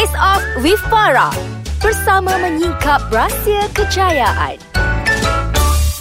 Face Off with Farah bersama menyingkap rahsia kejayaan.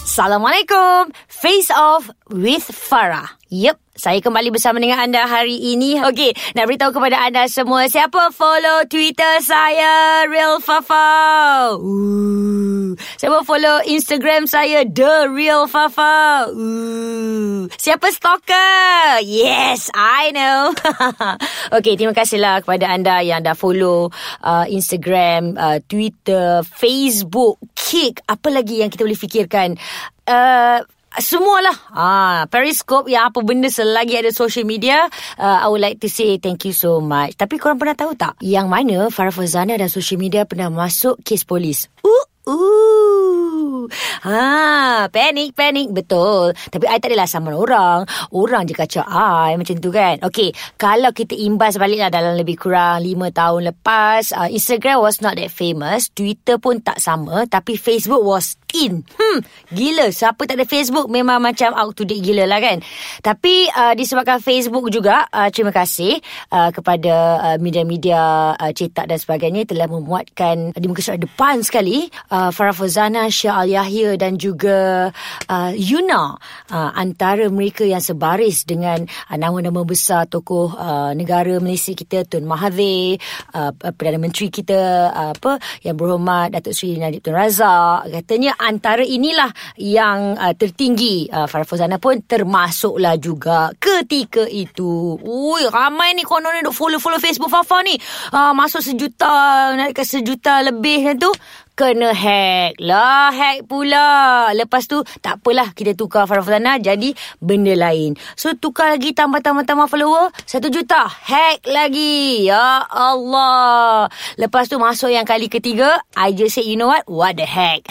Assalamualaikum. Face Off with Farah. Yep, saya kembali bersama dengan anda hari ini. Okey, nak beritahu kepada anda semua siapa follow Twitter saya Real Fafa. Ooh. Siapa follow Instagram saya The Real Fafa. Ooh. Siapa stalker? Yes, I know. Okey, terima kasihlah kepada anda yang dah follow uh, Instagram, uh, Twitter, Facebook, Kick, apa lagi yang kita boleh fikirkan? Uh, Semualah ah, Periscope Yang apa benda Selagi ada social media uh, I would like to say Thank you so much Tapi korang pernah tahu tak Yang mana Farah Fazana Dan social media Pernah masuk Kes polis Uh Uh. Ha, panik, panik. Betul. Tapi I tak adalah sama orang. Orang je kacau I macam tu kan. Okay, kalau kita imbas balik lah dalam lebih kurang 5 tahun lepas, uh, Instagram was not that famous. Twitter pun tak sama. Tapi Facebook was in. Hmm, gila. Siapa tak ada Facebook memang macam out to date gila lah kan. Tapi uh, disebabkan Facebook juga, uh, terima kasih uh, kepada uh, media-media uh, cetak dan sebagainya telah memuatkan di muka surat depan sekali uh, Farah Fazana, Syah Al-Yahya dan juga uh, Yuna uh, antara mereka yang sebaris dengan uh, nama-nama besar tokoh uh, negara Malaysia kita Tun Mahathir, uh, Perdana Menteri kita uh, apa yang berhormat Datuk Seri Najib Tun Razak katanya antara inilah yang uh, tertinggi uh, Farah Fazana pun termasuklah juga ketika itu. Ui, ramai ni konon ni duk follow-follow Facebook Fafa ni. Uh, masuk sejuta, naik ke sejuta lebih tu kena hack. Lah hack pula. Lepas tu tak apalah kita tukar Farah Fazana jadi benda lain. So tukar lagi tambah-tambah-tambah follower. Satu juta. Hack lagi. Ya Allah. Lepas tu masuk yang kali ketiga. I just say you know what? What the heck?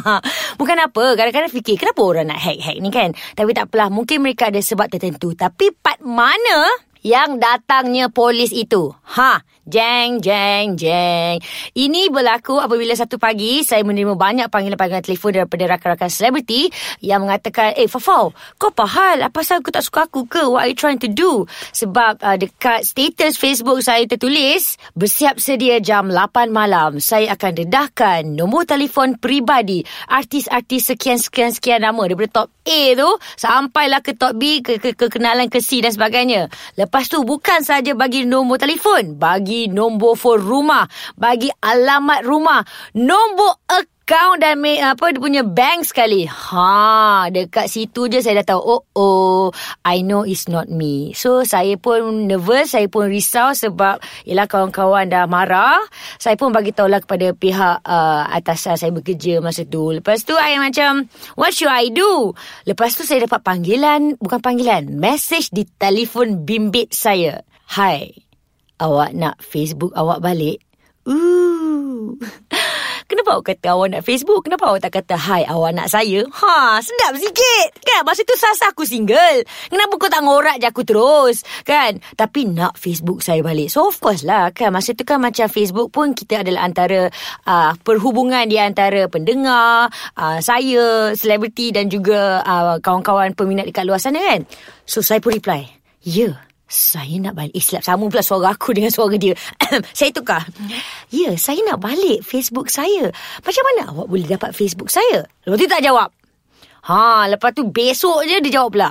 Bukan apa. Kadang-kadang fikir kenapa orang nak hack-hack ni kan? Tapi tak apalah. Mungkin mereka ada sebab tertentu. Tapi part mana yang datangnya polis itu? Ha, jeng, jeng, jeng. Ini berlaku apabila satu pagi saya menerima banyak panggilan-panggilan telefon daripada rakan-rakan selebriti yang mengatakan, eh Fafau, kau apa hal? Apa pasal kau tak suka aku ke? What are you trying to do? Sebab uh, dekat status Facebook saya tertulis, bersiap sedia jam 8 malam. Saya akan dedahkan nombor telefon peribadi artis-artis sekian-sekian-sekian nama daripada top A tu sampailah ke top B, ke, ke, ke kenalan ke C dan sebagainya. Lepas tu bukan saja bagi nombor telefon, bagi nombor phone rumah, bagi alamat rumah, nombor akaun dan apa dia punya bank sekali. Ha, dekat situ je saya dah tahu. Oh, oh, I know it's not me. So, saya pun nervous, saya pun risau sebab ialah kawan-kawan dah marah. Saya pun bagi tahulah kepada pihak uh, atasan saya bekerja masa tu. Lepas tu, saya macam, what should I do? Lepas tu, saya dapat panggilan, bukan panggilan, message di telefon bimbit saya. Hai, awak nak Facebook awak balik? Ooh. Kenapa awak kata awak nak Facebook? Kenapa awak tak kata Hai awak nak saya? Ha, sedap sikit. Kan? Masa tu sasa aku single. Kenapa kau tak ngorak je aku terus? Kan? Tapi nak Facebook saya balik. So of course lah kan. Masa tu kan macam Facebook pun kita adalah antara uh, perhubungan di antara pendengar, uh, saya, selebriti dan juga uh, kawan-kawan peminat dekat luar sana kan. So saya pun reply. Ya. Yeah. Saya nak balik. Eh, silap sama pula suara aku dengan suara dia. saya tukar. Ya, saya nak balik Facebook saya. Macam mana awak boleh dapat Facebook saya? Lepas tu tak jawab. Ha, lepas tu besok je dia jawab pula.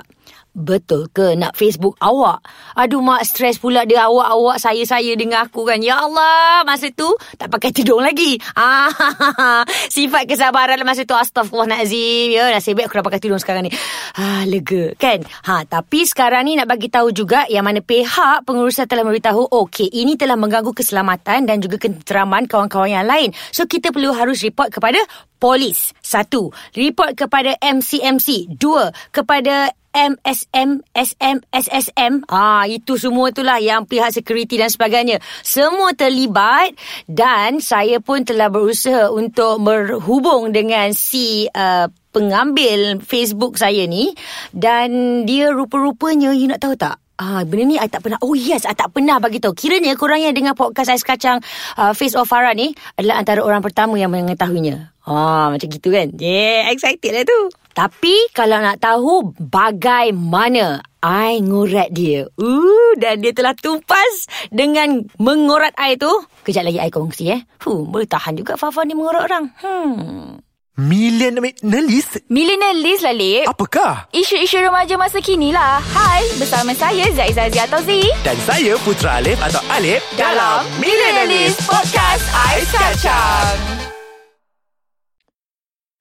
Betul ke nak Facebook awak? Aduh mak stres pula dia awak-awak saya-saya dengan aku kan. Ya Allah, masa tu tak pakai tudung lagi. Ah, sifat kesabaran masa tu astagfirullahalazim. Ya, nasib baik aku dah pakai tudung sekarang ni. Ah, lega kan? Ha, tapi sekarang ni nak bagi tahu juga yang mana pihak pengurusan telah memberitahu okey, ini telah mengganggu keselamatan dan juga keteraman kawan-kawan yang lain. So kita perlu harus report kepada polis. Satu, report kepada MCMC. Dua, kepada MSM, SM, SSM. Ah, itu semua itulah yang pihak security dan sebagainya. Semua terlibat dan saya pun telah berusaha untuk berhubung dengan si uh, pengambil Facebook saya ni dan dia rupa-rupanya you nak tahu tak? Ah, benda ni I tak pernah. Oh yes, I tak pernah bagi tahu. Kiranya korang yang dengar podcast Ais Kacang uh, Face of Farah ni adalah antara orang pertama yang mengetahuinya. Ah, macam gitu kan. Yeah, excited lah tu. Tapi kalau nak tahu bagaimana I ngurat dia. Uh, dan dia telah tumpas dengan mengurat I tu. Kejap lagi I kongsi eh. Huh, boleh tahan juga Fafa ni mengurat orang. Hmm. Millennialist? Millennialist lah, Lip. Apakah? Isu-isu remaja masa kini lah. Hai, bersama saya Zaiza Zia atau Z. Dan saya Putra Alif atau Alif Dalam Millennialist Podcast Ais Kacang.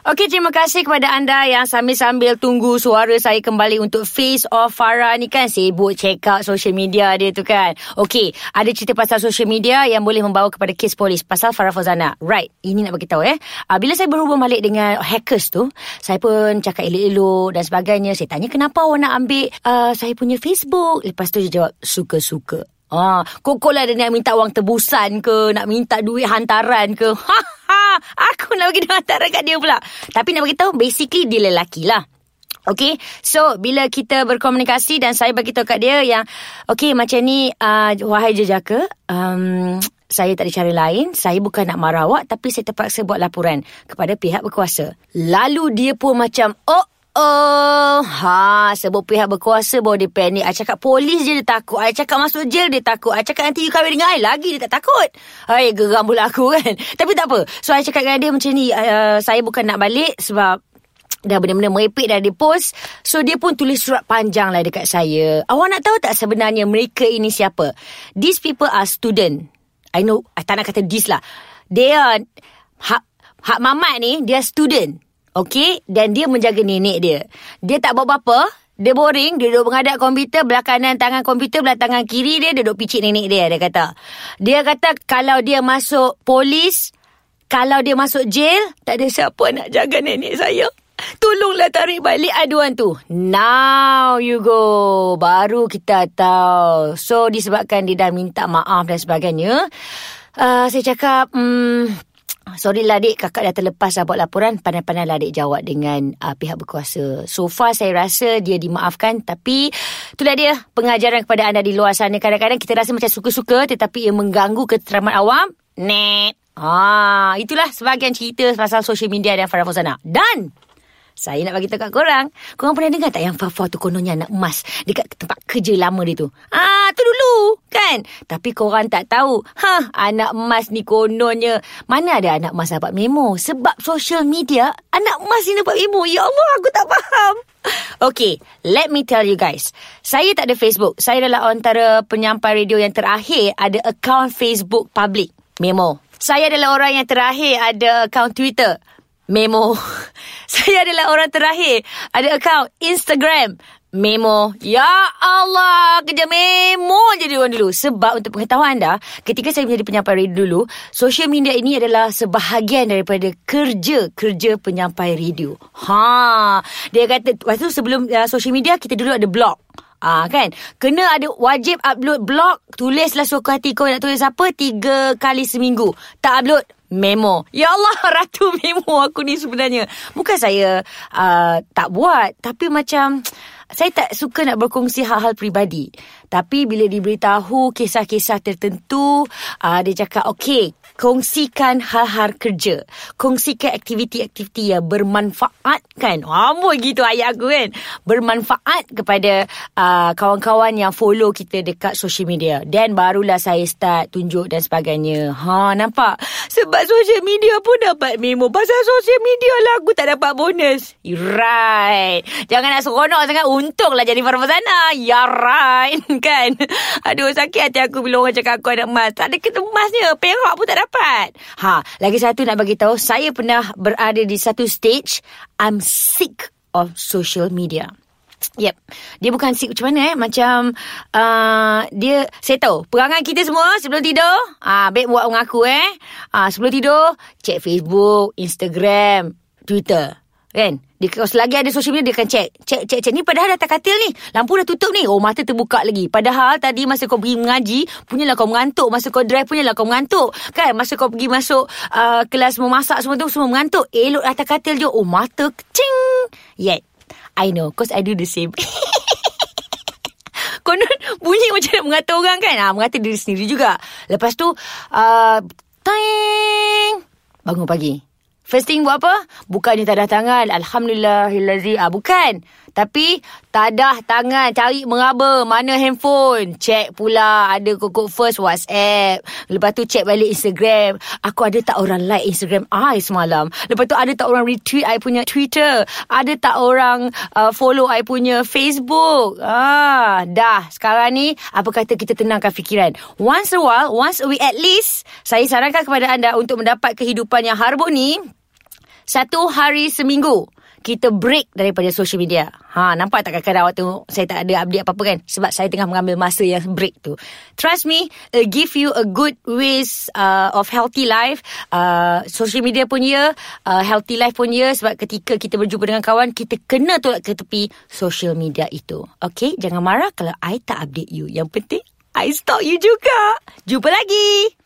Okey, terima kasih kepada anda yang sambil-sambil tunggu suara saya kembali untuk Face of Farah ni kan. Sibuk check out social media dia tu kan. Okey, ada cerita pasal social media yang boleh membawa kepada kes polis pasal Farah Fazana. Right, ini nak bagi tahu eh. Uh, bila saya berhubung balik dengan hackers tu, saya pun cakap elok-elok dan sebagainya. Saya tanya kenapa awak nak ambil uh, saya punya Facebook. Lepas tu dia jawab, suka-suka. Ah, kokok lah dia nak minta wang tebusan ke, nak minta duit hantaran ke. Ha, aku nak bagi hantaran kat dia pula. Tapi nak bagi tahu basically dia lelaki lah. Okay, so bila kita berkomunikasi dan saya bagi tahu kat dia yang okay macam ni, uh, wahai jejaka, um, saya tak ada cara lain. Saya bukan nak marah awak tapi saya terpaksa buat laporan kepada pihak berkuasa. Lalu dia pun macam, oh Oh, ha, sebab pihak berkuasa bawa dia panik. I cakap polis je dia takut. I cakap masuk jail dia takut. I cakap nanti you kahwin dengan I lagi dia tak takut. Hai, geram pula aku kan. Tapi tak apa. So, I cakap dengan dia macam ni. Uh, saya bukan nak balik sebab dah benar-benar merepek dah dia post. So, dia pun tulis surat panjang lah dekat saya. Awak nak tahu tak sebenarnya mereka ini siapa? These people are student. I know, I tak nak kata this lah. They are... Hak, hak mamat ni, dia student. Okey, dan dia menjaga nenek dia. Dia tak buat apa-apa. Dia boring, dia duduk menghadap komputer, belah kanan tangan komputer, belah tangan kiri dia, dia duduk picit nenek dia, dia kata. Dia kata kalau dia masuk polis, kalau dia masuk jail, tak ada siapa nak jaga nenek saya. Tolonglah tarik balik aduan tu. Now you go. Baru kita tahu. So, disebabkan dia dah minta maaf dan sebagainya. Uh, saya cakap, hmm, Sorry lah adik, kakak dah terlepas dah buat laporan. Pandai-pandai lah adik jawab dengan uh, pihak berkuasa. So far saya rasa dia dimaafkan. Tapi itulah dia pengajaran kepada anda di luar sana. Kadang-kadang kita rasa macam suka-suka tetapi ia mengganggu keteraman awam. Net. Ah, itulah sebahagian cerita pasal social media dan Farah Fosana. Dan saya nak bagi tahu kat korang. Korang pernah dengar tak yang Fafa tu kononnya anak emas dekat tempat kerja lama dia tu? Ah, tu dulu, kan? Tapi korang tak tahu. Ha, anak emas ni kononnya. Mana ada anak emas dapat memo? Sebab social media, anak emas ni dapat memo. Ya Allah, aku tak faham. Okay, let me tell you guys. Saya tak ada Facebook. Saya adalah antara penyampai radio yang terakhir ada account Facebook public. Memo. Saya adalah orang yang terakhir ada account Twitter. Memo. Saya adalah orang terakhir ada akaun Instagram. Memo. Ya Allah, kerja memo je dia orang dulu. Sebab untuk pengetahuan anda, ketika saya menjadi penyampai radio dulu, social media ini adalah sebahagian daripada kerja-kerja penyampai radio. Ha, dia kata waktu sebelum uh, social media kita dulu ada blog. Ah kan Kena ada wajib upload blog Tulislah suka hati kau nak tulis apa Tiga kali seminggu Tak upload memo. Ya Allah, ratu memo aku ni sebenarnya. Bukan saya uh, tak buat, tapi macam saya tak suka nak berkongsi hal-hal peribadi. Tapi bila diberitahu kisah-kisah tertentu, uh, dia cakap, okey, kongsikan hal-hal kerja. Kongsikan aktiviti-aktiviti yang bermanfaat kan. Amboi gitu ayat aku kan. Bermanfaat kepada uh, kawan-kawan yang follow kita dekat social media. Dan barulah saya start tunjuk dan sebagainya. Ha, nampak? Sebab social media pun dapat memo. Pasal social media lah aku tak dapat bonus. Right. Jangan nak seronok sangat. Untunglah jadi Farfazana. Ya right. Kan? Aduh sakit hati aku bila orang cakap aku ada emas. Tak ada emasnya. Perak pun tak dapat. Ha, lagi satu nak bagi tahu, saya pernah berada di satu stage I'm sick of social media. Yep. Dia bukan sick macam mana eh. Macam uh, dia, saya tahu. Perangai kita semua sebelum tidur. Ah, uh, baik buat mengaku eh. Ah, uh, sebelum tidur, cek Facebook, Instagram, Twitter. Kan? Dia selagi ada social media dia akan check. Check check check ni padahal dah tak katil ni. Lampu dah tutup ni. Oh mata terbuka lagi. Padahal tadi masa kau pergi mengaji, punyalah kau mengantuk. Masa kau drive punyalah kau mengantuk. Kan? Masa kau pergi masuk uh, kelas memasak semua tu semua mengantuk. Elok atas katil je. Oh mata kecing. Yet. I know cause I do the same. Konon bunyi macam nak mengata orang kan? Ah, mengata diri sendiri juga. Lepas tu uh, Tang Bangun pagi First thing buat apa? Bukannya tadah tangan. Alhamdulillahilazim. Ah, bukan. Tapi tadah tangan. Cari mengaba. Mana handphone. Check pula. Ada kokok first WhatsApp. Lepas tu check balik Instagram. Aku ada tak orang like Instagram I semalam. Lepas tu ada tak orang retweet I punya Twitter. Ada tak orang uh, follow I punya Facebook. Ah, dah. Sekarang ni, apa kata kita tenangkan fikiran. Once a while, once a week at least, saya sarankan kepada anda untuk mendapat kehidupan yang harmoni satu hari seminggu kita break daripada social media. Ha, nampak tak kadang-kadang waktu saya tak ada update apa-apa kan? Sebab saya tengah mengambil masa yang break tu. Trust me, uh, give you a good ways uh, of healthy life. Uh, social media pun ya, uh, healthy life pun ya. Sebab ketika kita berjumpa dengan kawan, kita kena tolak ke tepi social media itu. Okay? Jangan marah kalau I tak update you. Yang penting, I stalk you juga. Jumpa lagi.